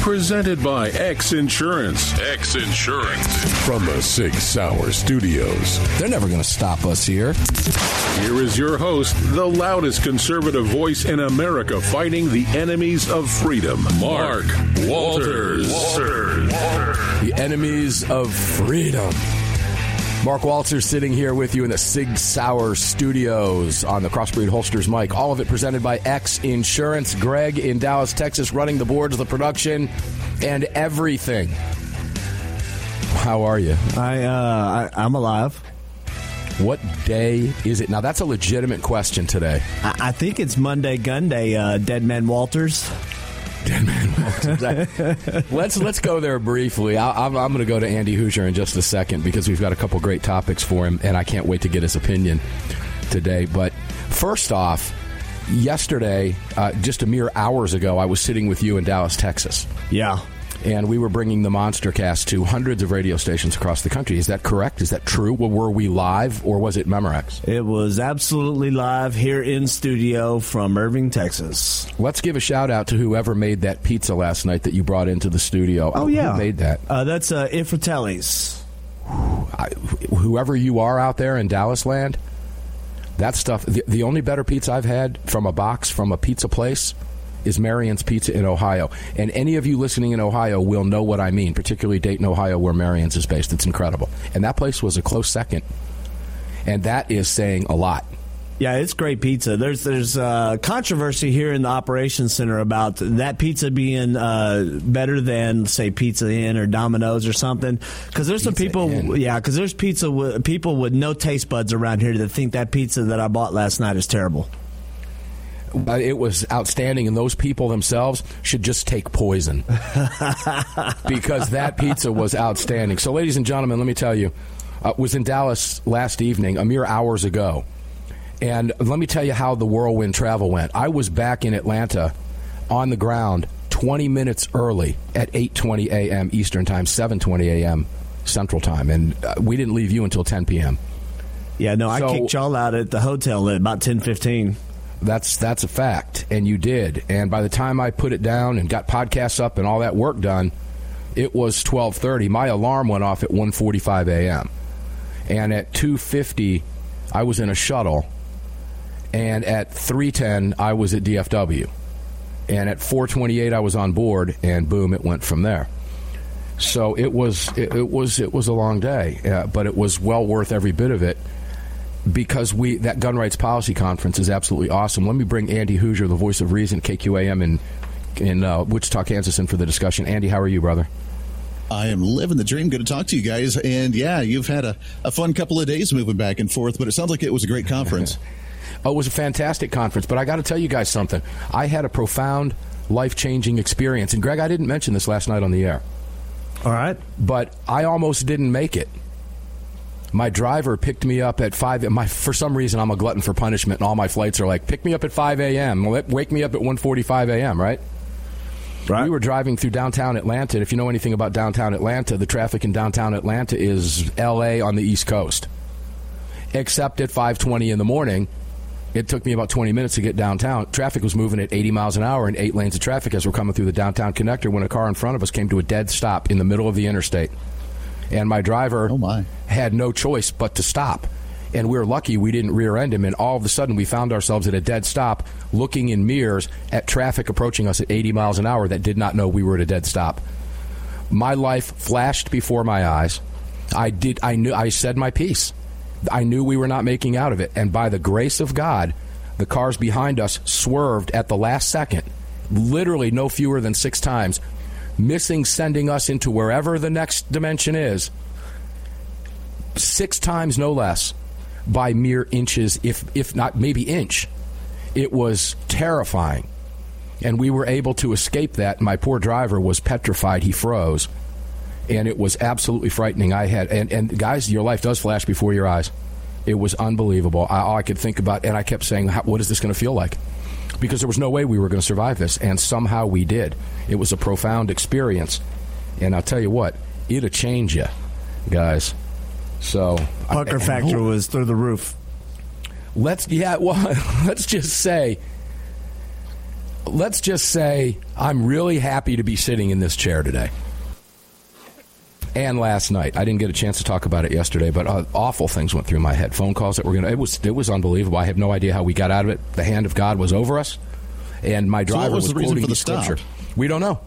Presented by X Insurance. X Insurance. From the Sig Sauer Studios. They're never going to stop us here. Here is your host, the loudest conservative voice in America fighting the enemies of freedom, Mark Walters. Walters. Walters. The enemies of freedom. Mark Walters sitting here with you in the Sig Sauer Studios on the Crossbreed Holsters mic. All of it presented by X Insurance. Greg in Dallas, Texas, running the boards, of the production, and everything. How are you? I, uh, I I'm alive. What day is it? Now that's a legitimate question today. I, I think it's Monday Gun Day. Uh, Dead Man Walters. Dead Man let's let's go there briefly. I, I'm, I'm going to go to Andy Hooser in just a second because we've got a couple great topics for him, and I can't wait to get his opinion today. But first off, yesterday, uh, just a mere hours ago, I was sitting with you in Dallas, Texas. Yeah. And we were bringing the Monster Cast to hundreds of radio stations across the country. Is that correct? Is that true? Well, were we live or was it Memorex? It was absolutely live here in studio from Irving, Texas. Let's give a shout out to whoever made that pizza last night that you brought into the studio. Oh, yeah. Who made that? Uh, that's uh, Infratelli's. I, whoever you are out there in Dallas land, that stuff, the, the only better pizza I've had from a box from a pizza place is Marion's Pizza in Ohio. And any of you listening in Ohio will know what I mean, particularly Dayton, Ohio, where Marion's is based. It's incredible. And that place was a close second. And that is saying a lot. Yeah, it's great pizza. There's there's uh, controversy here in the operations center about that pizza being uh, better than say Pizza Inn or Domino's or something. Because there's some people, Inn. yeah, because there's pizza with, people with no taste buds around here that think that pizza that I bought last night is terrible. Uh, it was outstanding, and those people themselves should just take poison because that pizza was outstanding. So, ladies and gentlemen, let me tell you, uh, was in Dallas last evening, a mere hours ago, and let me tell you how the whirlwind travel went. I was back in Atlanta on the ground 20 minutes early at 8:20 a.m. Eastern Time, 7:20 a.m. Central Time, and uh, we didn't leave you until 10 p.m. Yeah, no, I kicked y'all out at the hotel at about ten fifteen. That's that's a fact, and you did. And by the time I put it down and got podcasts up and all that work done, it was twelve thirty. My alarm went off at one forty five a.m. And at two fifty, I was in a shuttle, and at three ten, I was at DFW, and at four twenty eight, I was on board, and boom, it went from there. So it was it, it was it was a long day, uh, but it was well worth every bit of it because we that gun rights policy conference is absolutely awesome. Let me bring Andy Hooser, the voice of reason, KQAM in in uh, Wichita, Kansas, in for the discussion. Andy, how are you, brother? I am living the dream. Good to talk to you guys. And yeah, you've had a, a fun couple of days moving back and forth, but it sounds like it was a great conference. Oh, it was a fantastic conference, but I got to tell you guys something. I had a profound, life changing experience, and Greg, I didn't mention this last night on the air, All right. but I almost didn't make it. My driver picked me up at five. My for some reason I'm a glutton for punishment, and all my flights are like pick me up at five a.m. Wake me up at one forty-five a.m. Right? Right. We were driving through downtown Atlanta. and If you know anything about downtown Atlanta, the traffic in downtown Atlanta is L.A. on the East Coast. Except at 5:20 in the morning, it took me about 20 minutes to get downtown. Traffic was moving at 80 miles an hour in eight lanes of traffic as we're coming through the downtown connector when a car in front of us came to a dead stop in the middle of the interstate. And my driver Oh, my. had no choice but to stop. And we were lucky we didn't rear end him. And all of a sudden, we found ourselves at a dead stop, looking in mirrors at traffic approaching us at 80 miles an hour that did not know we were at a dead stop. My life flashed before my eyes. I did. I knew. I said my piece. I knew we were not making out of it. And by the grace of God, the cars behind us swerved at the last second, literally no fewer than six times, missing sending us into wherever the next dimension is six times no less by mere inches if if not maybe inch. It was terrifying. And we were able to escape that. My poor driver was petrified. He froze. And it was absolutely frightening. I had and and guys your life does flash before your eyes. It was unbelievable. I, all I could think about, and I kept saying, "What is this going to feel like?" Because there was no way we were going to survive this, and somehow we did. It was a profound experience, and I'll tell you what, it'll change you, guys. So pucker I, factor was through the roof. Let's yeah, well, let's just say let's just say I'm really happy to be sitting in this chair today. And last night, I didn't get a chance to talk about it yesterday, but uh, awful things went through my head. Phone calls that were going to. It was it was unbelievable. I have no idea how we got out of it. The hand of God was over us, and my driver so was, was quoting the, scripture. Stop? We don't know.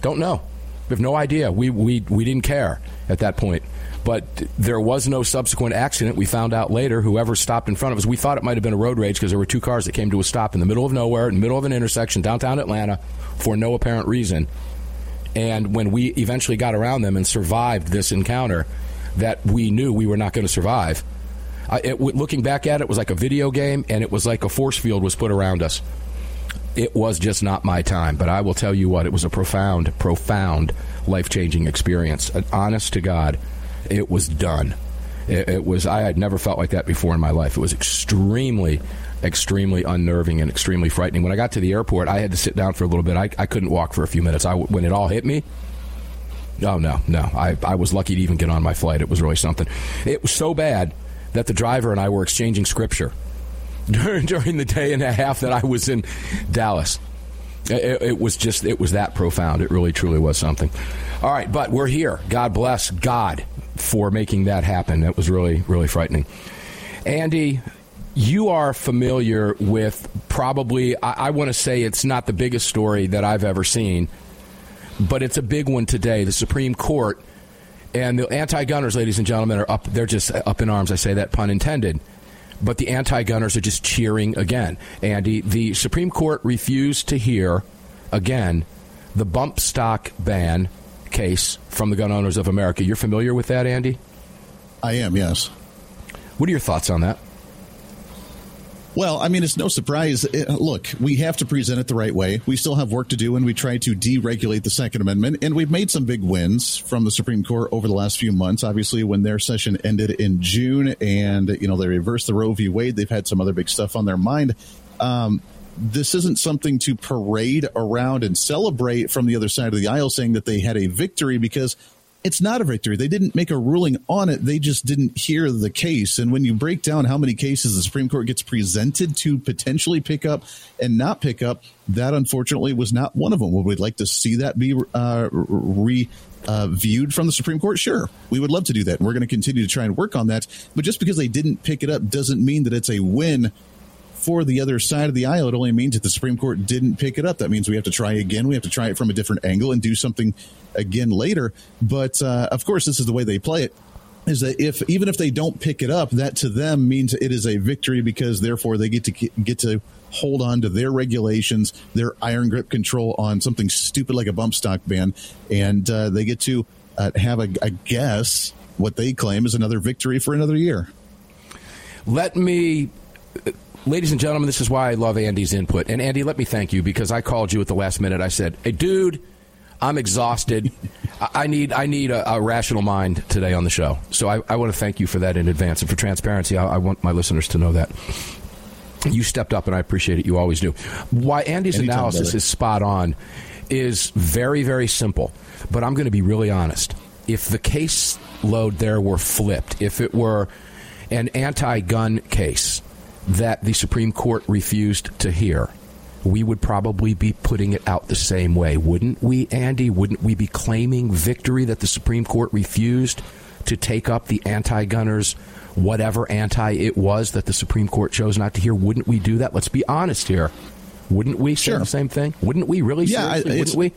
Don't know. We have no idea. We we we didn't care at that point. But there was no subsequent accident. We found out later whoever stopped in front of us, we thought it might have been a road rage because there were two cars that came to a stop in the middle of nowhere, in the middle of an intersection, downtown Atlanta, for no apparent reason. And when we eventually got around them and survived this encounter that we knew we were not going to survive, I, it, looking back at it, it was like a video game and it was like a force field was put around us. It was just not my time, but I will tell you what, it was a profound, profound, life changing experience. honest to God it was done. It, it, was I had never felt like that before in my life. It was extremely, extremely unnerving and extremely frightening. When I got to the airport, I had to sit down for a little bit. I, I couldn't walk for a few minutes. I, when it all hit me, oh no, no, I, I was lucky to even get on my flight. It was really something. It was so bad that the driver and I were exchanging scripture during during the day and a half that I was in Dallas. It, it, was just it was that profound. It really truly was something. All right, but we're here. God bless God for making that happen. That was really, really frightening. Andy, you are familiar with probably, I, I want to say it's not the biggest story that I've ever seen, but it's a big one today. The Supreme Court and the anti gunners, ladies and gentlemen, are up, they're just up in arms. I say that pun intended. But the anti gunners are just cheering again. Andy, the Supreme Court refused to hear, again, the bump stock ban case from the Gun Owners of America. You're familiar with that, Andy? I am, yes. What are your thoughts on that? Well, I mean, it's no surprise. Look, we have to present it the right way. We still have work to do and we try to deregulate the Second Amendment. And we've made some big wins from the Supreme Court over the last few months. Obviously, when their session ended in June and, you know, they reversed the Roe v. Wade, they've had some other big stuff on their mind. Um, this isn't something to parade around and celebrate from the other side of the aisle saying that they had a victory because it's not a victory. They didn't make a ruling on it. They just didn't hear the case. And when you break down how many cases the Supreme Court gets presented to potentially pick up and not pick up, that unfortunately was not one of them. Would we like to see that be uh, re uh, viewed from the Supreme Court? Sure, we would love to do that. And we're going to continue to try and work on that. But just because they didn't pick it up doesn't mean that it's a win for the other side of the aisle, it only means that the Supreme Court didn't pick it up. That means we have to try again. We have to try it from a different angle and do something again later. But uh, of course, this is the way they play it. Is that if even if they don't pick it up, that to them means it is a victory because therefore they get to get to hold on to their regulations, their iron grip control on something stupid like a bump stock ban, and uh, they get to uh, have a, a guess what they claim is another victory for another year. Let me ladies and gentlemen, this is why I love Andy's input. And Andy, let me thank you because I called you at the last minute. I said, "Hey, dude." I'm exhausted. I need I need a, a, rational mind today on the show. So I, I, want to thank you for that in advance and for transparency. I, I, want my listeners to know that you stepped up, and I appreciate it. You always do. Why Andy's Anytime, analysis brother. is spot on is very very simple. But I'm going to be really honest. If the case load there were flipped, if it were an anti-gun case that the Supreme Court refused to hear, we would probably be putting it out the same way, wouldn't we, Andy? Wouldn't we be claiming victory that the Supreme Court refused to take up the anti gunners, whatever anti it was that the Supreme Court chose not to hear? Wouldn't we do that? Let's be honest here. Wouldn't we say sure. the same thing? Wouldn't we really? Yeah, I, wouldn't we?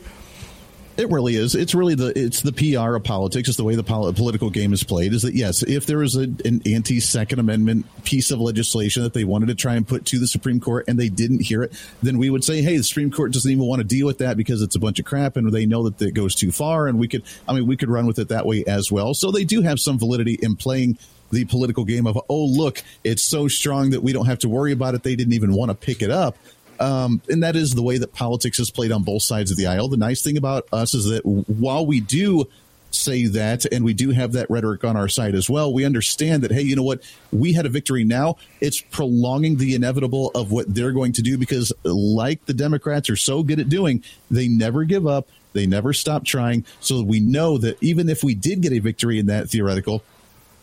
It really is. It's really the it's the PR of politics. It's the way the pol- political game is played. Is that yes? If there was a, an anti Second Amendment piece of legislation that they wanted to try and put to the Supreme Court and they didn't hear it, then we would say, hey, the Supreme Court doesn't even want to deal with that because it's a bunch of crap and they know that it goes too far. And we could, I mean, we could run with it that way as well. So they do have some validity in playing the political game of oh look, it's so strong that we don't have to worry about it. They didn't even want to pick it up. Um, and that is the way that politics is played on both sides of the aisle. The nice thing about us is that while we do say that, and we do have that rhetoric on our side as well. We understand that, hey, you know what? We had a victory now. It's prolonging the inevitable of what they're going to do because, like the Democrats are so good at doing, they never give up. They never stop trying. So we know that even if we did get a victory in that theoretical,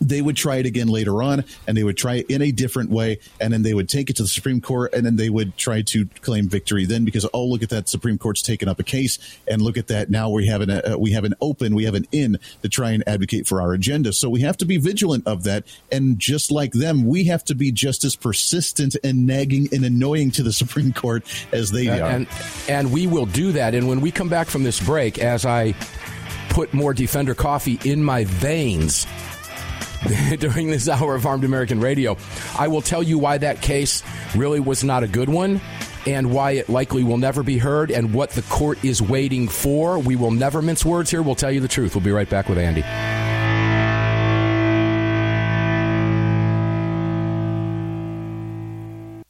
they would try it again later on and they would try it in a different way and then they would take it to the Supreme Court and then they would try to claim victory then because oh look at that Supreme Court's taken up a case and look at that now we have an uh, we have an open we have an in to try and advocate for our agenda. So we have to be vigilant of that and just like them we have to be just as persistent and nagging and annoying to the Supreme Court as they are. and and we will do that and when we come back from this break as I put more defender coffee in my veins during this hour of Armed American Radio. I will tell you why that case really was not a good one and why it likely will never be heard and what the court is waiting for. We will never mince words here. We'll tell you the truth. We'll be right back with Andy.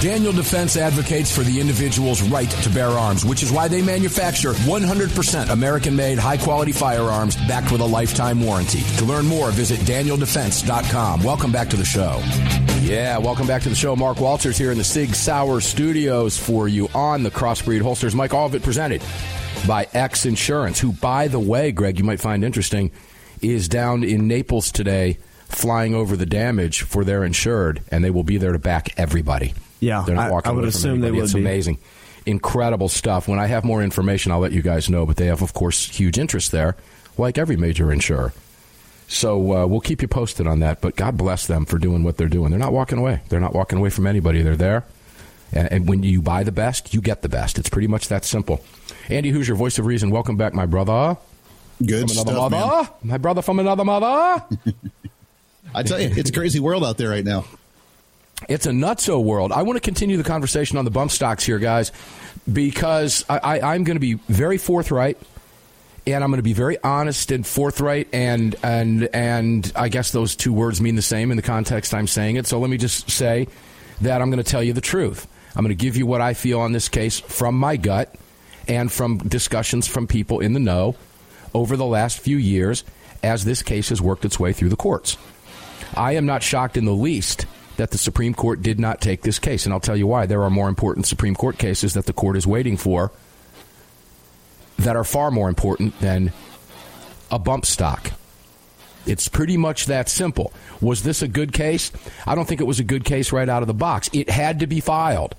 Daniel Defense advocates for the individual's right to bear arms, which is why they manufacture 100% American made, high quality firearms backed with a lifetime warranty. To learn more, visit danieldefense.com. Welcome back to the show. Yeah, welcome back to the show. Mark Walters here in the Sig Sauer studios for you on the Crossbreed Holsters. Mike, all of it presented by X Insurance, who, by the way, Greg, you might find interesting, is down in Naples today flying over the damage for their insured, and they will be there to back everybody. Yeah, They're not I- walking I would away from assume they anybody. would It's be. amazing. Incredible stuff. When I have more information, I'll let you guys know, but they have, of course, huge interest there, like every major insurer. So uh, we'll keep you posted on that, but God bless them for doing what they're doing. They're not walking away. They're not walking away from anybody. They're there. And, and when you buy the best, you get the best. It's pretty much that simple. Andy Hooser, voice of reason. Welcome back, my brother. Good from another stuff, mother. man. My brother from another mother. I tell you, it's a crazy world out there right now. It's a nutso world. I want to continue the conversation on the bump stocks here, guys, because I, I, I'm going to be very forthright, and I'm going to be very honest and forthright, and and and I guess those two words mean the same in the context I'm saying it. So let me just say that I'm going to tell you the truth. I'm going to give you what I feel on this case from my gut and from discussions from people in the know over the last few years as this case has worked its way through the courts. I am not shocked in the least that the Supreme Court did not take this case, and I'll tell you why. There are more important Supreme Court cases that the court is waiting for that are far more important than a bump stock. It's pretty much that simple. Was this a good case? I don't think it was a good case right out of the box. It had to be filed.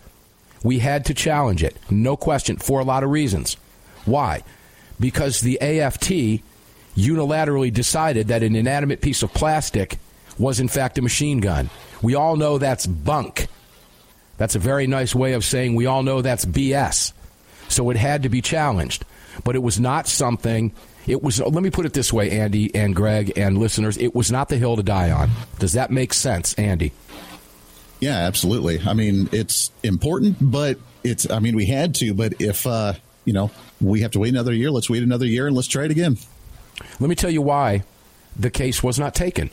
We had to challenge it, no question, for a lot of reasons. Why? Because the AFT unilaterally decided that an inanimate piece of plastic was, in fact, a machine gun. We all know that's bunk. That's a very nice way of saying we all know that's BS. So it had to be challenged. But it was not something. It was. Let me put it this way, Andy and Greg and listeners. It was not the hill to die on. Does that make sense, Andy? Yeah, absolutely. I mean, it's important, but it's. I mean, we had to, but if uh, you know we have to wait another year, let's wait another year and let's try it again. Let me tell you why the case was not taken.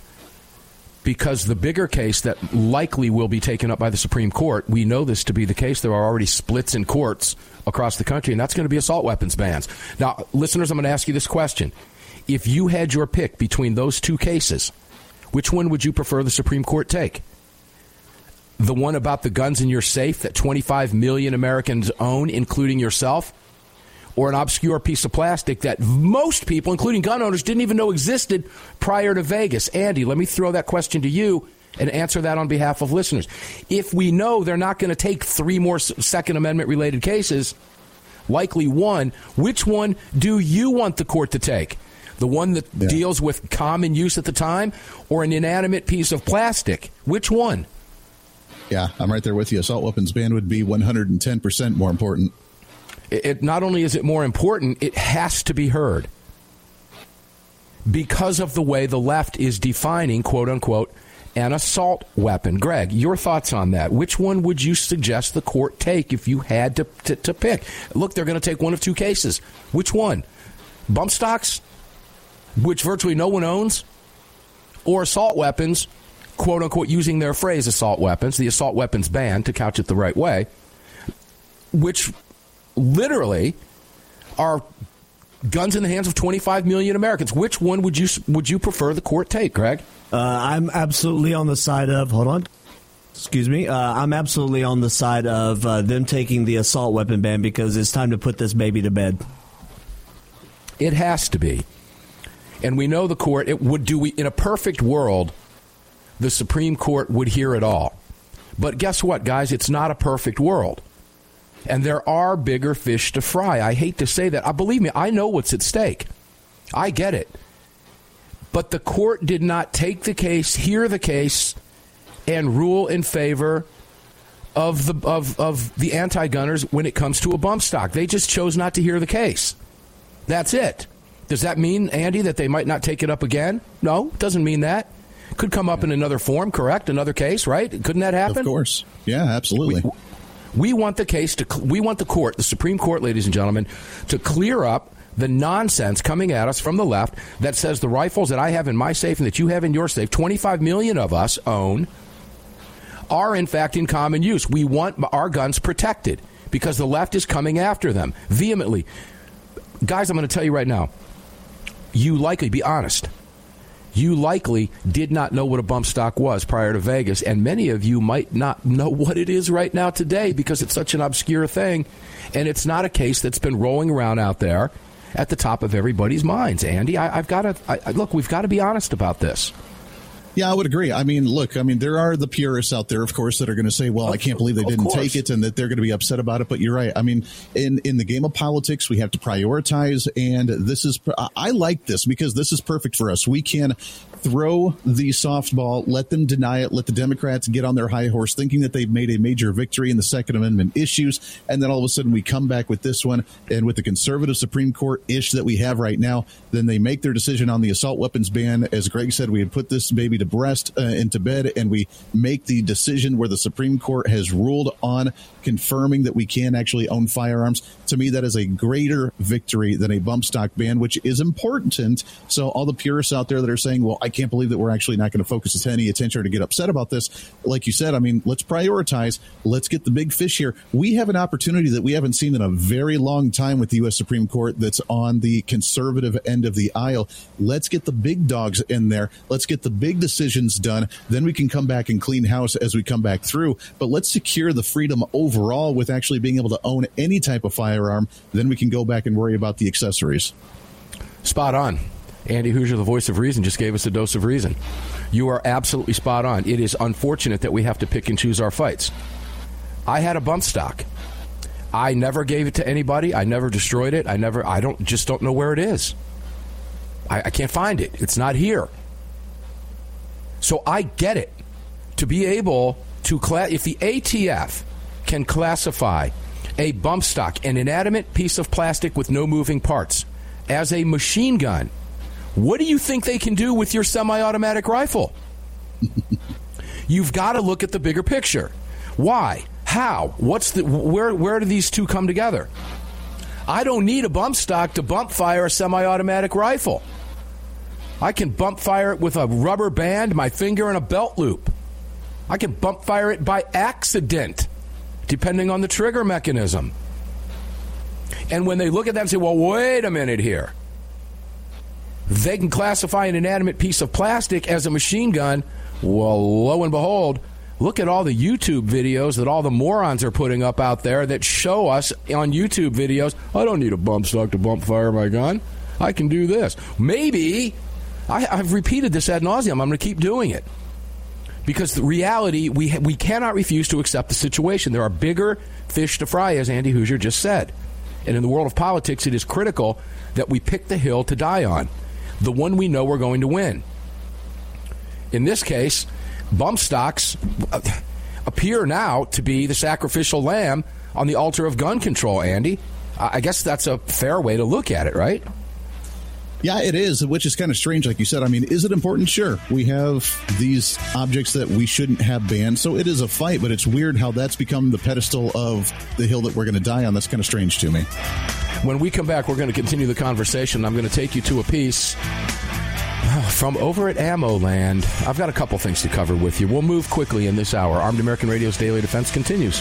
Because the bigger case that likely will be taken up by the Supreme Court, we know this to be the case. There are already splits in courts across the country, and that's going to be assault weapons bans. Now, listeners, I'm going to ask you this question. If you had your pick between those two cases, which one would you prefer the Supreme Court take? The one about the guns in your safe that 25 million Americans own, including yourself? Or an obscure piece of plastic that most people, including gun owners, didn't even know existed prior to Vegas. Andy, let me throw that question to you and answer that on behalf of listeners. If we know they're not going to take three more Second Amendment related cases, likely one, which one do you want the court to take? The one that Yeah. deals with common use at the time or an inanimate piece of plastic? Which one? Yeah, I'm right there with you. Assault weapons ban would be 110 percent more important. It, not only is it more important, it has to be heard because of the way the left is defining quote unquote an assault weapon. Greg, your thoughts on that? Which one would you suggest the court take if you had to, to, to pick? Look, they're going to take one of two cases. Which one? Bump stocks, which virtually no one owns, or assault weapons, quote unquote, using their phrase assault weapons, the assault weapons ban, to couch it the right way, which literally are guns in the hands of 25 million Americans. Which one would you would you prefer the court take, Greg? Uh, I'm absolutely on the side of. Hold on. Excuse me. Uh, I'm absolutely on the side of uh, them taking the assault weapon ban because it's time to put this baby to bed. It has to be. And we know the court it would do we in a perfect world the Supreme Court would hear it all. But guess what, guys? It's not a perfect world. And there are bigger fish to fry. I hate to say that. Uh, believe me, I know what's at stake. I get it. But the court did not take the case, hear the case, and rule in favor of the of, of the anti-gunners when it comes to a bump stock. They just chose not to hear the case. That's it. Does that mean, Andy, that they might not take it up again? No, it doesn't mean that. Could come up in another form, correct? Another case, right? Couldn't that happen? Of course. Yeah, absolutely. We, we want the case to we want the court, the Supreme Court, ladies and gentlemen, to clear up the nonsense coming at us from the left that says the rifles that I have in my safe and that you have in your safe, 25 million of us own, are in fact in common use. We want our guns protected because the left is coming after them vehemently. Guys, I'm going to tell you right now. You likely be honest. You likely did not know what a bump stock was prior to Vegas, and many of you might not know what it is right now today because it's such an obscure thing, and it's not a case that's been rolling around out there at the top of everybody's minds. Andy, I, have got to look. We've got to be honest about this. Yeah, I would agree. I mean, look, I mean, there are the purists out there, of course, that are going to say, "Well, I can't believe they didn't take it," and that they're going to be upset about it. But you're right. I mean, in in the game of politics, we have to prioritize, and this is. I like this because this is perfect for us. We can throw the softball, let them deny it, let the Democrats get on their high horse thinking that they've made a major victory in the Second Amendment issues. And then all of a sudden we come back with this one. And with the conservative Supreme Court ish that we have right now, then they make their decision on the assault weapons ban. As Greg said, we had put this baby to breast uh, into bed, and we make the decision where the Supreme Court has ruled on confirming that we can actually own firearms. To me, that is a greater victory than a bump stock ban, which is important. So all the purists out there that are saying, well, I can't believe that we're actually not going to focus any attention or to get upset about this. Like you said, I mean, let's prioritize. Let's get the big fish here. We have an opportunity that we haven't seen in a very long time with the U.S. Supreme Court that's on the conservative end of the aisle. Let's get the big dogs in there. Let's get the big decisions done. Then we can come back and clean house as we come back through. But let's secure the freedom overall with actually being able to own any type of firearm. Then we can go back and worry about the accessories. Spot on. Andy Hooser, the voice of reason, just gave us a dose of reason. You are absolutely spot on. It is unfortunate that we have to pick and choose our fights. I had a bump stock. I never gave it to anybody. I never destroyed it. I never. I don't. Just don't know where it is. I, I can't find it. It's not here. So I get it. To be able to if the ATF can classify a bump stock, an inanimate piece of plastic with no moving parts, as a machine gun, what do you think they can do with your semi automatic rifle? You've got to look at the bigger picture. Why? How? What's the where where do these two come together? I don't need a bump stock to bump fire a semi automatic rifle. I can bump fire it with a rubber band, my finger, and a belt loop. I can bump fire it by accident, depending on the trigger mechanism. And when they look at that and say, well, wait a minute here, they can classify an inanimate piece of plastic as a machine gun. Well, lo and behold, look at all the YouTube videos that all the morons are putting up out there that show us on YouTube videos. I don't need a bump stock to bump fire my gun. I can do this. Maybe I, have repeated this ad nauseum. I'm going to keep doing it because the reality we we cannot refuse to accept the situation. There are bigger fish to fry, as Andy Hooser just said, and in the world of politics, it is critical that we pick the hill to die on the one we know we're going to win. In this case, bump stocks uh, appear now to be the sacrificial lamb on the altar of gun control, Andy. I guess that's a fair way to look at it, right? Yeah, it is, which is kind of strange, like you said. I mean, is it important? Sure. We have these objects that we shouldn't have banned, so it is a fight, but it's weird how that's become the pedestal of the hill that we're going to die on. That's kind of strange to me. When we come back, we're going to continue the conversation. I'm going to take you to a piece uh, from over at Ammo Land. I've got a couple things to cover with you. We'll move quickly in this hour. Armed American Radio's Daily Defense continues.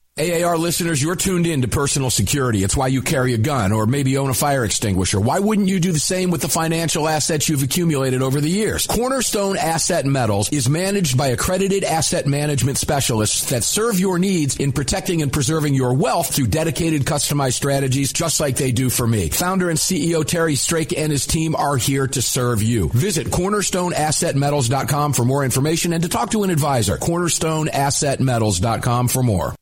AAR listeners, you're tuned in to personal security. It's why you carry a gun or maybe own a fire extinguisher. Why wouldn't you do the same with the financial assets you've accumulated over the years? Cornerstone Asset Metals is managed by accredited asset management specialists that serve your needs in protecting and preserving your wealth through dedicated customized strategies just like they do for me. Founder and CEO Terry Strake and his team are here to serve you. Visit cornerstoneassetmetals.com for more information and to talk to an advisor. cornerstoneassetmetals.com for more.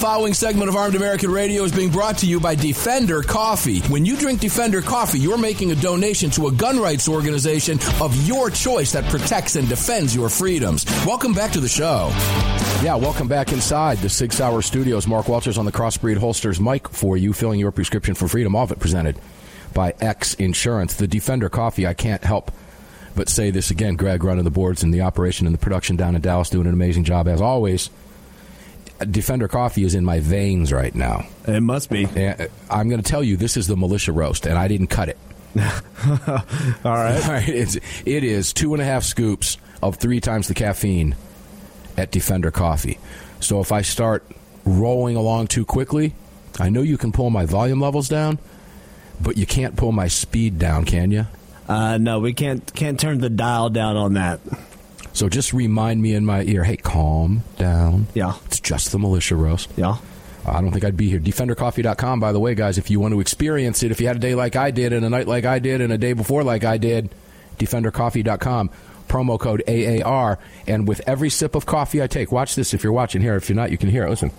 following segment of Armed American Radio is being brought to you by Defender Coffee. When you drink Defender Coffee, you're making a donation to a gun rights organization of your choice that protects and defends your freedoms. Welcome back to the show. Yeah, welcome back inside the Sig Sauer Studios. Mark Walters on the Crossbreed Holsters mic for you, filling your prescription for freedom. All of it presented by X Insurance. The Defender Coffee, I can't help but say this again. Greg running the boards and the operation and the production down in Dallas doing an amazing job as always. Defender coffee is in my veins right now. It must be. And I'm going to tell you, this is the militia roast, and I didn't cut it. All right. All right. It's, it is two and a half scoops of three times the caffeine at Defender coffee. So if I start rolling along too quickly, I know you can pull my volume levels down, but you can't pull my speed down, can you? Uh, no, we can't can't turn the dial down on that. So just remind me in my ear, hey, calm down. Yeah. It's just the militia roast. Yeah. I don't think I'd be here. DefenderCoffee.com, by the way, guys, if you want to experience it, if you had a day like I did, and a night like I did, and a day before like I did, DefenderCoffee.com, promo code AAR. And with every sip of coffee I take, watch this if you're watching here. If you're not, you can hear it. Listen.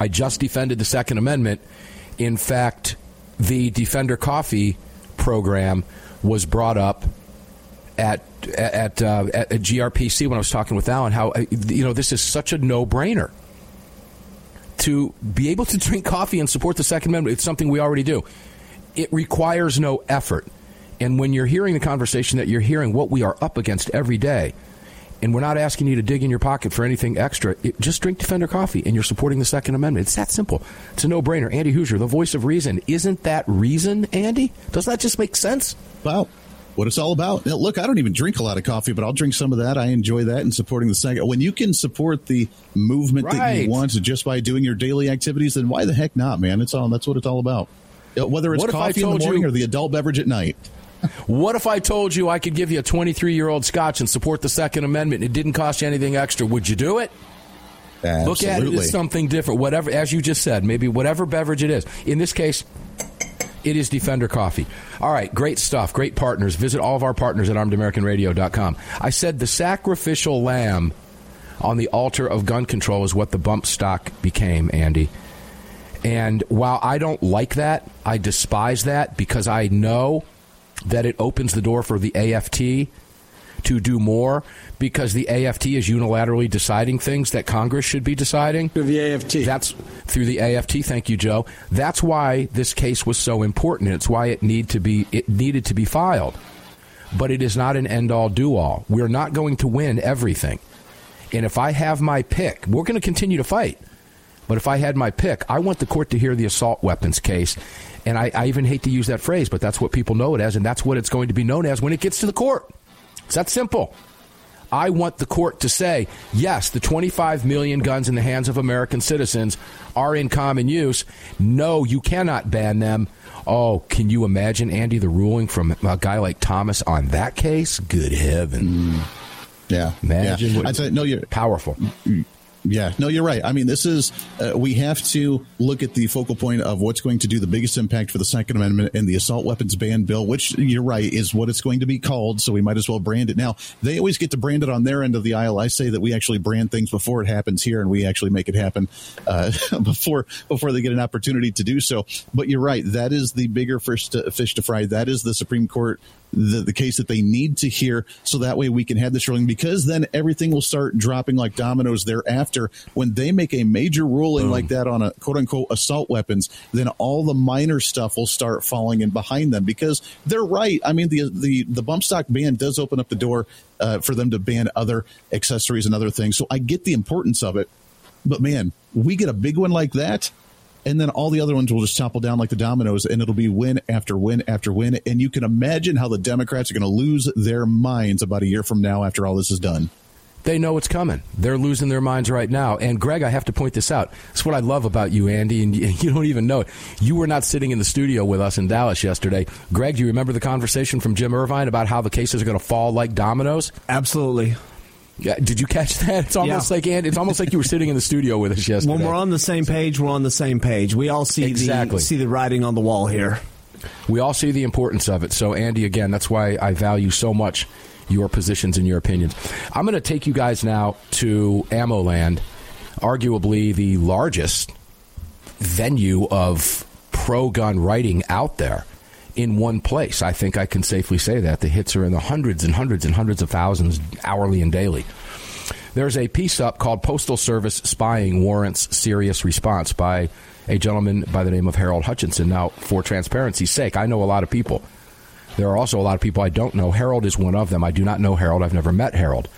I just defended the Second Amendment. In fact, the Defender Coffee program was brought up at at, uh, at GRPC when I was talking with Alan. How uh, you know this is such a no brainer to be able to drink coffee and support the Second Amendment. It's something we already do. It requires no effort, and when you're hearing the conversation that you're hearing, what we are up against every day. And we're not asking you to dig in your pocket for anything extra. It, just drink Defender coffee, and you're supporting the Second Amendment. It's that simple. It's a no-brainer. Andy Hooser, the voice of reason. Isn't that reason, Andy? Does that just make sense? Well, what it's all about. Now, look, I don't even drink a lot of coffee, but I'll drink some of that. I enjoy that and supporting the second. When you can support the movement that you want just by doing your daily activities, then why the heck not, man? It's all that's what it's all about. Uh, Whether it's What if I coffee in the morning you- or the adult beverage at night. What if I told you I could give you a 23 year old scotch and support the Second Amendment? It didn't cost you anything extra. Would you do it? Look at it Absolutely. as something different. Whatever, as you just said, maybe whatever beverage it is. In this case, it is Defender Coffee. All right, great stuff. Great partners. Visit all of our partners at armedamericanradio.com. I said the sacrificial lamb on the altar of gun control is what the bump stock became, Andy. And while I don't like that, I despise that because I know that it opens the door for the AFT to do more because the AFT is unilaterally deciding things that Congress should be deciding. Through the AFT. That's through the AFT. Thank you, Joe. That's why this case was so important. It's why it need to be it needed to be filed. But it is not an end all do all. We're not going to win everything. And if I have my pick, we're going to continue to fight. But if I had my pick, I want the court to hear the assault weapons case. And I, I even hate to use that phrase, but that's what people know it as, and that's what it's going to be known as when it gets to the court. It's that simple. I want the court to say, yes, the 25 million guns in the hands of American citizens are in common use. No, you cannot ban them. Oh, can you imagine, Andy, the ruling from a guy like Thomas on that case? Good heaven. Mm. Yeah. Imagine Yeah. I'd say, no, you're powerful. Yeah, no, you're right. I mean, this is, uh, we have to look at the focal point of what's going to do the biggest impact for the Second Amendment and the assault weapons ban bill, which you're right is what it's going to be called. So we might as well brand it now. They always get to brand it on their end of the aisle. I say that we actually brand things before it happens here and we actually make it happen, uh, before, before they get an opportunity to do so. But you're right. That is the bigger fish fish to fry. That is the Supreme Court the, the case that they need to hear so that way we can have this ruling because then everything will start dropping like dominoes thereafter. When they make a major ruling like that on a quote unquote assault weapons then all the minor stuff will start falling in behind them because they're right. I mean the the the bump stock ban does open up the door uh, for them to ban other accessories and other things. So i get the importance of it but man we get a big one like that and then all the other ones will just topple down like the dominoes and it'll be win after win after win and you can imagine how the democrats are going to lose their minds about a year from now after all this is done They know it's coming. They're losing their minds right now. And Greg, I have to point this out. It's what I love about you, Andy, and you, you don't even know it. You were not sitting in the studio with us in Dallas yesterday. Greg, do you remember the conversation from Jim Irvine about how the cases are going to fall like dominoes? Absolutely. Yeah, did you catch that? It's almost Yeah. like Andy, it's almost like you were sitting in the studio with us yesterday. When we're on the same page, we're on the same page. We all see Exactly. the see the writing on the wall here. We all see the importance of it. So, Andy, again, that's why I value so much your positions and your opinions. I'm going to take you guys now to Ammo Land, arguably the largest venue of pro gun writing out there in one place. I think I can safely say that. The hits are in the hundreds and hundreds and hundreds of thousands hourly and daily. There's a piece up called Postal Service Spying Warrants Serious Response by a gentleman by the name of Harold Hutchinson. Now, for transparency's sake, I know a lot of people. There are also a lot of people I don't know. Harold is one of them. I do not know Harold. I've never met Harold.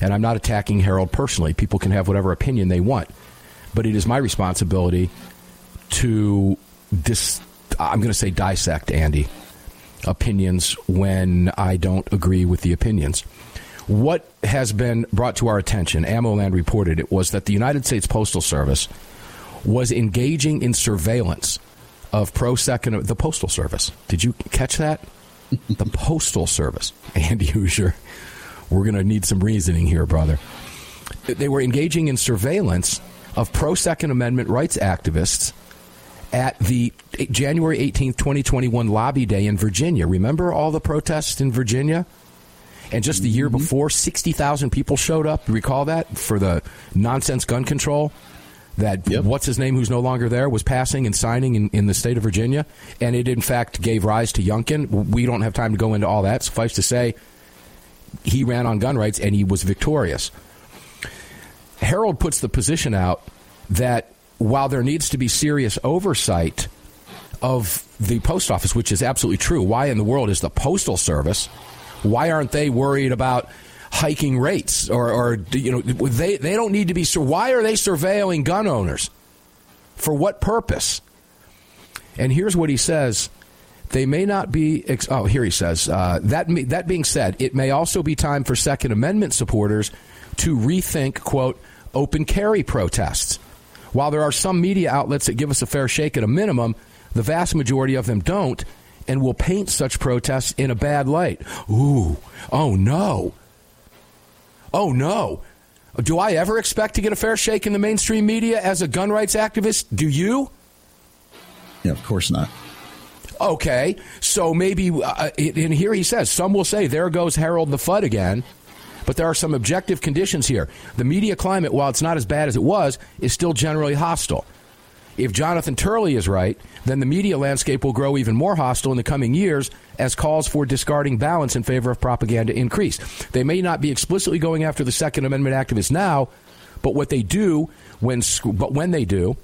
And I'm not attacking Harold personally. People can have whatever opinion they want. But it is my responsibility to dis- I'm going to say dissect Andy opinions when I don't agree with the opinions. What has been brought to our attention, AmmoLand reported it, was that the United States Postal Service was engaging in surveillance of pro second the postal service. Did you catch that? the postal service. Andy Hooser, we're going to need some reasoning here, brother. They were engaging in surveillance of pro Second Amendment rights activists at the January 18th, 2021 lobby day in Virginia. Remember all the protests in Virginia? And just the year mm-hmm. before, 60,000 people showed up. Recall that for the nonsense gun control that yep. what's his name, who's no longer there, was passing and signing in, in the state of Virginia. And it, in fact, gave rise to Youngkin. We don't have time to go into all that. Suffice to say, he ran on gun rights and he was victorious. Harold puts the position out that while there needs to be serious oversight of the post office, which is absolutely true, why in the world is the Postal Service? Why aren't they worried about hiking rates or, or you know they they don't need to be. Why are they surveilling gun owners? For what purpose? And here's what he says. They may not be. Ex- oh, here he says uh, that. That being said, it may also be time for Second Amendment supporters to rethink quote open carry protests. While there are some media outlets that give us a fair shake at a minimum, the vast majority of them don't and will paint such protests in a bad light. Ooh, oh no. Oh, no. Do I ever expect to get a fair shake in the mainstream media as a gun rights activist? Do you? Yeah, of course not. Okay, so maybe, uh, and here he says, some will say, there goes Harold the Fudd again. But there are some objective conditions here. The media climate, while it's not as bad as it was, is still generally hostile. If Jonathan Turley is right, then the media landscape will grow even more hostile in the coming years as calls for discarding balance in favor of propaganda increase. They may not be explicitly going after the Second Amendment activists now, but what they do when but when they do,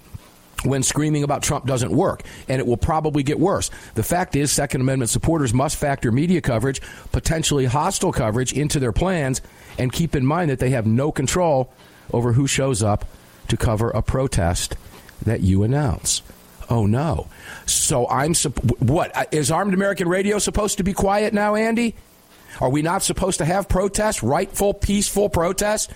when screaming about Trump doesn't work, and it will probably get worse. The fact is, Second Amendment supporters must factor media coverage, potentially hostile coverage, into their plans, and keep in mind that they have no control over who shows up to cover a protest that you announce. Oh no! So I'm what uh, is Armed American Radio supposed to be quiet now, Andy? Are we not supposed to have protests, rightful, peaceful protests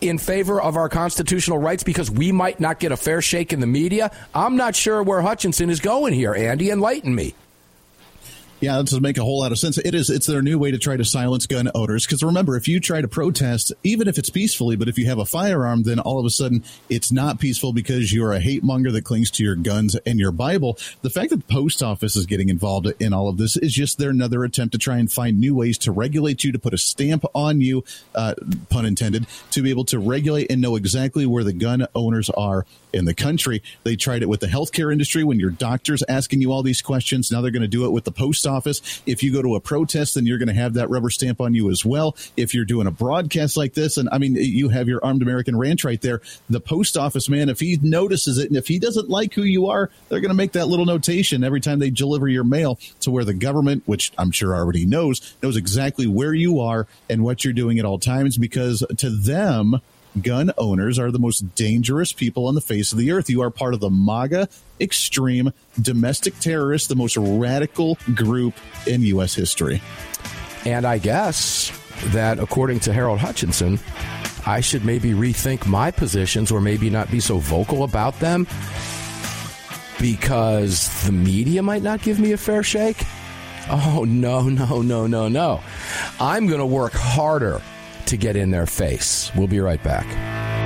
in favor of our constitutional rights because we might not get a fair shake in the media? I'm not sure where Hutchinson is going here, Andy. Enlighten me. Yeah, that doesn't make a whole lot of sense. It is. It's their new way to try to silence gun owners. Because remember, if you try to protest, even if it's peacefully, but if you have a firearm, then all of a sudden it's not peaceful because you're a hate monger that clings to your guns and your Bible. The fact that the post office is getting involved in all of this is just their another attempt to try and find new ways to regulate you, to put a stamp on you, uh, pun intended, to be able to regulate and know exactly where the gun owners are in the country. They tried it with the healthcare industry when your doctor's asking you all these questions. Now they're going to do it with the post office. If you go to a protest, then you're going to have that rubber stamp on you as well. If you're doing a broadcast like this, and I mean, you have your armed American ranch right there. The post office man, if he notices it and if he doesn't like who you are, they're going to make that little notation every time they deliver your mail to where the government, which I'm sure already knows, knows exactly where you are and what you're doing at all times because to them, gun owners are the most dangerous people on the face of the earth. You are part of the MAGA extreme domestic terrorists, the most radical group in U.S. history. And I guess that, according to Harold Hutchinson, I should maybe rethink my positions or maybe not be so vocal about them because the media might not give me a fair shake. Oh, no, no, no, no, no. I'm going to work harder to get in their face. We'll be right back.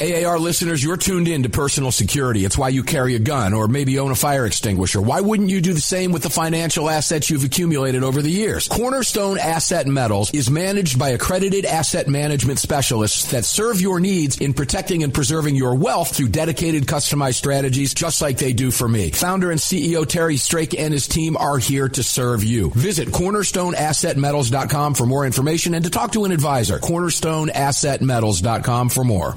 AAR listeners, you're tuned in to personal security. It's why you carry a gun or maybe own a fire extinguisher. Why wouldn't you do the same with the financial assets you've accumulated over the years? Cornerstone Asset Metals is managed by accredited asset management specialists that serve your needs in protecting and preserving your wealth through dedicated customized strategies just like they do for me. Founder and CEO Terry Strake and his team are here to serve you. Visit cornerstoneassetmetals.com for more information and to talk to an advisor. cornerstoneassetmetals.com for more.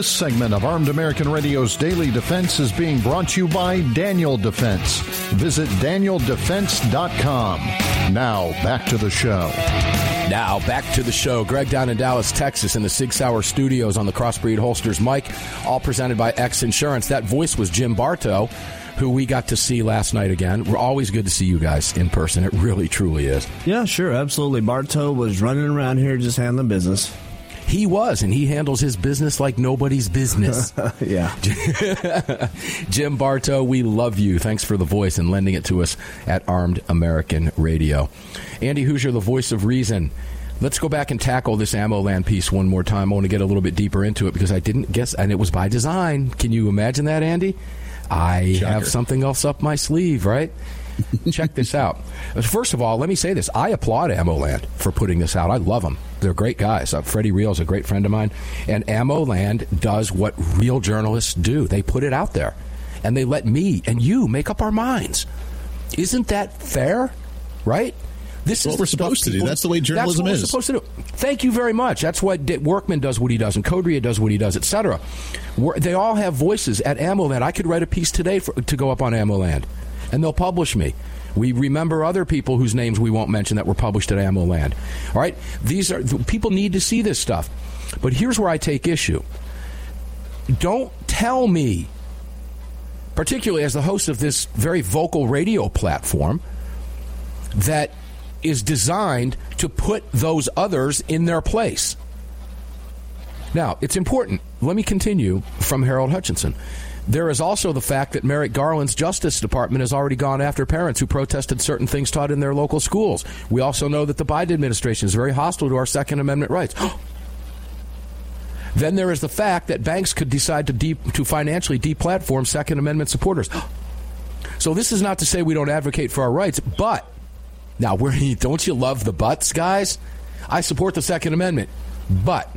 This segment of Armed American Radio's Daily Defense is being brought to you by Daniel Defense. Visit danieldefense.com. Now, back to the show. Now, back to the show. Greg down in Dallas, Texas, in the Sig Sauer studios on the Crossbreed Holsters mic, all presented by X Insurance. That voice was Jim Bartow, who we got to see last night again. We're always good to see you guys in person. It really, truly is. Yeah, sure, absolutely. Bartow was running around here just handling business. He was, and he handles his business like nobody's business. yeah. Jim Bartow, we love you. Thanks for the voice and lending it to us at Armed American Radio. Andy Hooser, the voice of reason. Let's go back and tackle this ammo land piece one more time. I want to get a little bit deeper into it because I didn't guess, and it was by design. Can you imagine that, Andy? I Shocker. have something else up my sleeve, right? Check this out. First of all, let me say this. I applaud AmmoLand for putting this out. I love them. They're great guys. Uh, Fredy Riehl is a great friend of mine. And Ammo Land does what real journalists do. They put it out there. And they let me and you make up our minds. Isn't that fair? Right? This what is we're the stuff supposed to do. That's the way journalism That's what is. We're supposed to do. Thank you very much. That's what Workman does what he does, and Codrea does what he does, etc. They all have voices at Ammo Land. I could write a piece today for, to go up on Ammo Land, and they'll publish me. We remember other people whose names we won't mention that were published at Ammo Land. All right, these are people need to see this stuff. But here's where I take issue. Don't tell me, particularly as the host of this very vocal radio platform, that is designed to put those others in their place. Now, it's important. Let me continue from Harold Hutchinson. There is also the fact that Merrick Garland's Justice Department has already gone after parents who protested certain things taught in their local schools. We also know that the Biden administration is very hostile to our Second Amendment rights. then there is the fact that banks could decide to, de- to financially deplatform Second Amendment supporters. so this is not to say we don't advocate for our rights, but now, don't you love the buts, guys? I support the Second Amendment, but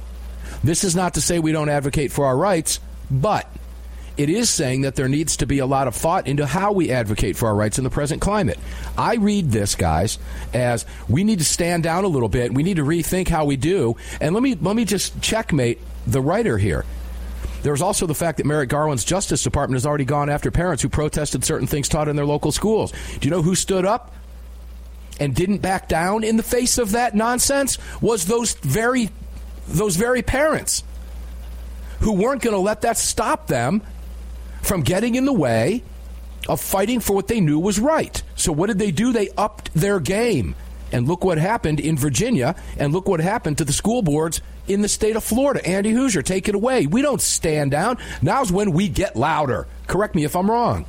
this is not to say we don't advocate for our rights, but it is saying that there needs to be a lot of thought into how we advocate for our rights in the present climate. I read this, guys, as we need to stand down a little bit. We need to rethink how we do. And let me let me just checkmate the writer here. There's also the fact that Merrick Garland's Justice Department has already gone after parents who protested certain things taught in their local schools. Do you know who stood up? and didn't back down in the face of that nonsense was those very those very parents who weren't going to let that stop them from getting in the way of fighting for what they knew was right. So what did they do? They upped their game. And look what happened in Virginia, and look what happened to the school boards in the state of Florida. Andy Hooser, take it away. We don't stand down. Now's when we get louder. Correct me if I'm wrong.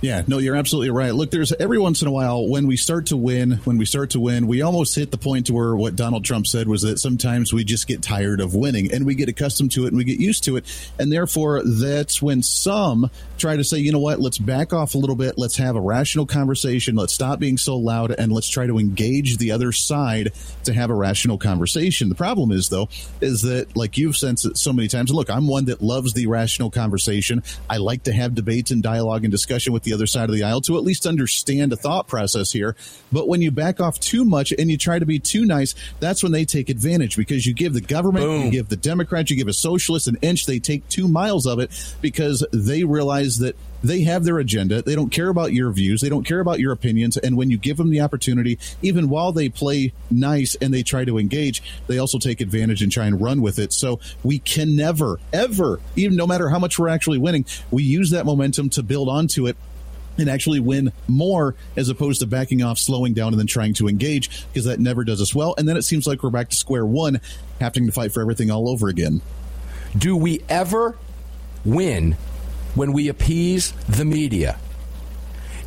Yeah, no, you're absolutely right. Look, there's every once in a while when we start to win, when we start to win, we almost hit the point where what Donald Trump said was that sometimes we just get tired of winning and we get accustomed to it and we get used to it. And therefore, that's when some try to say, you know what, let's back off a little bit. Let's have a rational conversation. Let's stop being so loud and let's try to engage the other side to have a rational conversation. The problem is, though, is that, like you've said so many times, look, I'm one that loves the rational conversation. I like to have debates and dialogue and discussion with the other side of the aisle to at least understand a thought process here. But when you back off too much and you try to be too nice, that's when they take advantage because you give the government, Boom. you give the Democrats, you give a socialist an inch, they take two miles of it because they realize that they have their agenda. They don't care about your views. They don't care about your opinions. And when you give them the opportunity, even while they play nice and they try to engage, they also take advantage and try and run with it. So we can never, ever, even no matter how much we're actually winning, we use that momentum to build onto it and actually win more as opposed to backing off, slowing down, and then trying to engage because that never does us well. And then it seems like we're back to square one, having to fight for everything all over again. Do we ever win when we appease the media?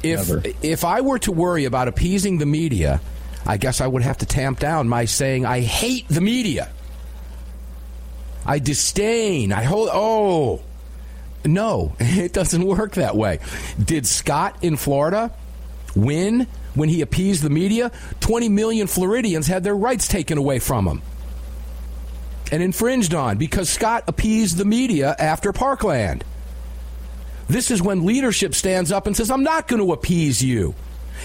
If Never. if I were to worry about appeasing the media, I guess I would have to tamp down my saying I hate the media. I disdain. I hold. Oh, no, it doesn't work that way. Did Scott in Florida win when he appeased the media? 20 million Floridians had their rights taken away from them and infringed on because Scott appeased the media after Parkland. This is when leadership stands up and says, I'm not going to appease you.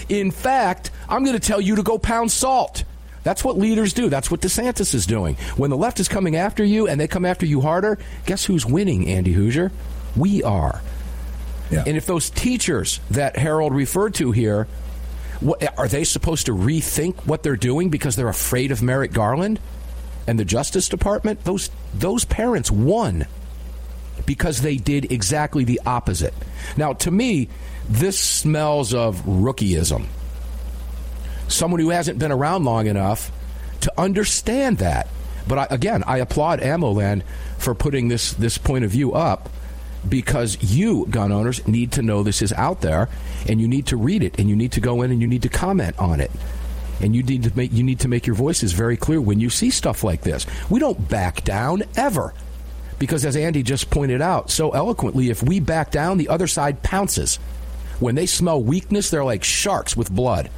In fact, I'm going to tell you to go pound salt. That's what leaders do. That's what DeSantis is doing. When the left is coming after you and they come after you harder, guess who's winning, Andy Hooser? We are. Yeah. And if those teachers that Harold referred to here, what, are they supposed to rethink what they're doing because they're afraid of Merrick Garland and the Justice Department? Those those parents won because they did exactly the opposite. Now, to me, this smells of rookieism. Someone who hasn't been around long enough to understand that. But I, again, I applaud AmmoLand for putting this this point of view up because you, gun owners, need to know this is out there and you need to read it and you need to go in and you need to comment on it. And you need to make you need to make your voices very clear when you see stuff like this. We don't back down ever. Because as Andy just pointed out so eloquently, if we back down, the other side pounces. When they smell weakness, they're like sharks with blood.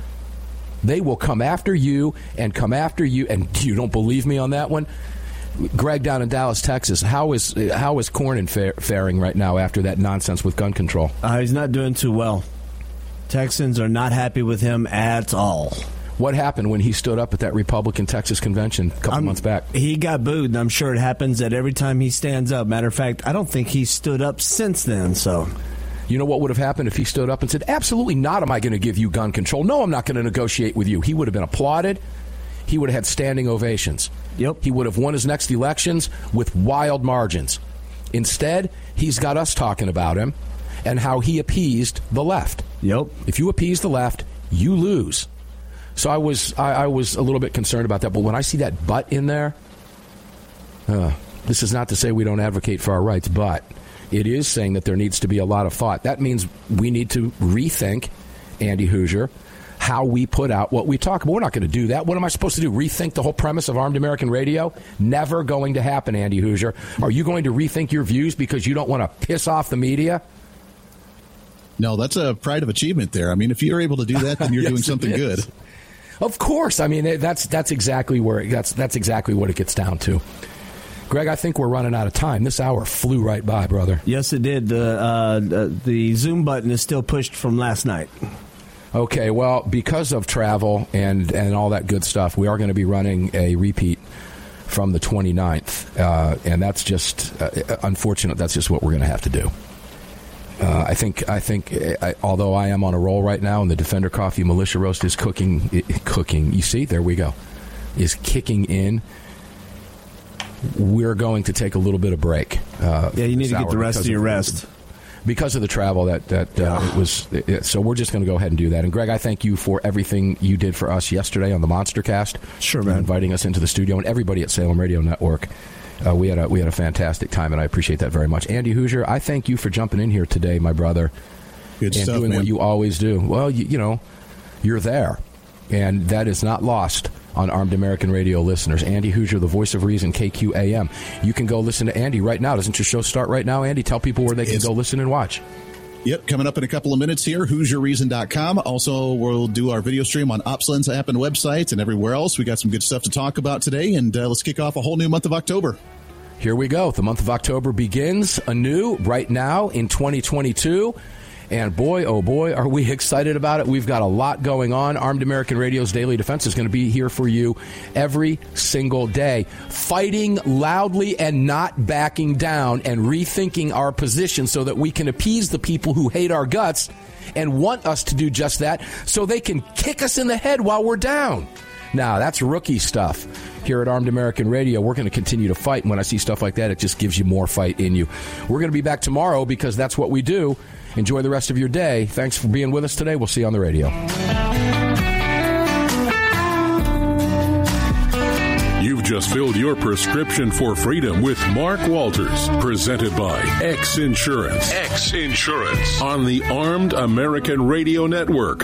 They will come after you and come after you. And you don't believe me on that one? Greg down in Dallas, Texas. How is how is Cornyn faring right now after that nonsense with gun control? Uh, he's not doing too well. Texans are not happy with him at all. What happened when he stood up at that Republican Texas convention a couple I'm- months back? He got booed, and I'm sure it happens that every time he stands up. Matter of fact, I don't think he stood up since then. So You know what would have happened if he stood up and said, Absolutely not am I going to give you gun control. No, I'm not going to negotiate with you. He would have been applauded. He would have had standing ovations. Yep. He would have won his next elections with wild margins. Instead, he's got us talking about him and how he appeased the left. Yep. If you appease the left, you lose. So I was I, I was a little bit concerned about that. But when I see that butt in there, uh, this is not to say we don't advocate for our rights, but it is saying that there needs to be a lot of thought. That means we need to rethink, Andy Hooser, how we put out what we talk about. We're not going to do that. What am I supposed to do? Rethink the whole premise of Armed American Radio? Never going to happen, Andy Hooser. Are you going to rethink your views because you don't want to piss off the media? No, that's a pride of achievement there. I mean, if you're able to do that, then you're Yes, doing something good. Of course. I mean, that's that's exactly where it, that's that's exactly what it gets down to. Greg, I think we're running out of time. This hour flew right by, brother. yes, it did. The uh, the- the Zoom button is still pushed from last night. Okay, well, because of travel and and all that good stuff, we are going to be running a repeat from the 29th, uh, and that's just uh, unfortunate. That's just what we're going to have to do. Uh, I think I think uh, I, although I am on a roll right now, and the Defender Coffee Militia Roast is cooking, i- cooking. You see, there we go, is kicking in. We're going to take a little bit of break. Uh, Yeah, you need to get the rest of your rest. Because of the travel that that uh, it was. It, so we're just going to go ahead and do that. And Greg, I thank you for everything you did for us yesterday on the Monster Cast. Sure, man. Inviting us into the studio and everybody at Salem Radio Network. Uh, we had a we had a fantastic time, and I appreciate that very much. Andy Hooser, I thank you for jumping in here today, my brother, Good and stuff, doing man. what you always do. Well, you, you know, you're there, and that is not lost on Armed American Radio listeners. Andy Hooser, the voice of reason, KQAM. You can go listen to Andy right now. Doesn't your show start right now, Andy? Tell people where they can It's- go listen and watch. Yep, coming up in a couple of minutes here, who'syourreason.com. Also, we'll do our video stream on OpsLens app and website and everywhere else. We got some good stuff to talk about today, and uh, let's kick off a whole new month of October. Here we go. The month of October begins anew right now in 2022. And boy, oh boy, are we excited about it. We've got a lot going on. Armed American Radio's Daily Defense is going to be here for you every single day, fighting loudly and not backing down and rethinking our position so that we can appease the people who hate our guts and want us to do just that so they can kick us in the head while we're down. Now, that's rookie stuff. Here at Armed American Radio, we're going to continue to fight. And when I see stuff like that, it just gives you more fight in you. We're going to be back tomorrow because that's what we do. Enjoy the rest of your day. Thanks for being with us today. We'll see you on the radio. You've just filled your prescription for freedom with Mark Walters, presented by X Insurance. X Insurance on the Armed American Radio Network.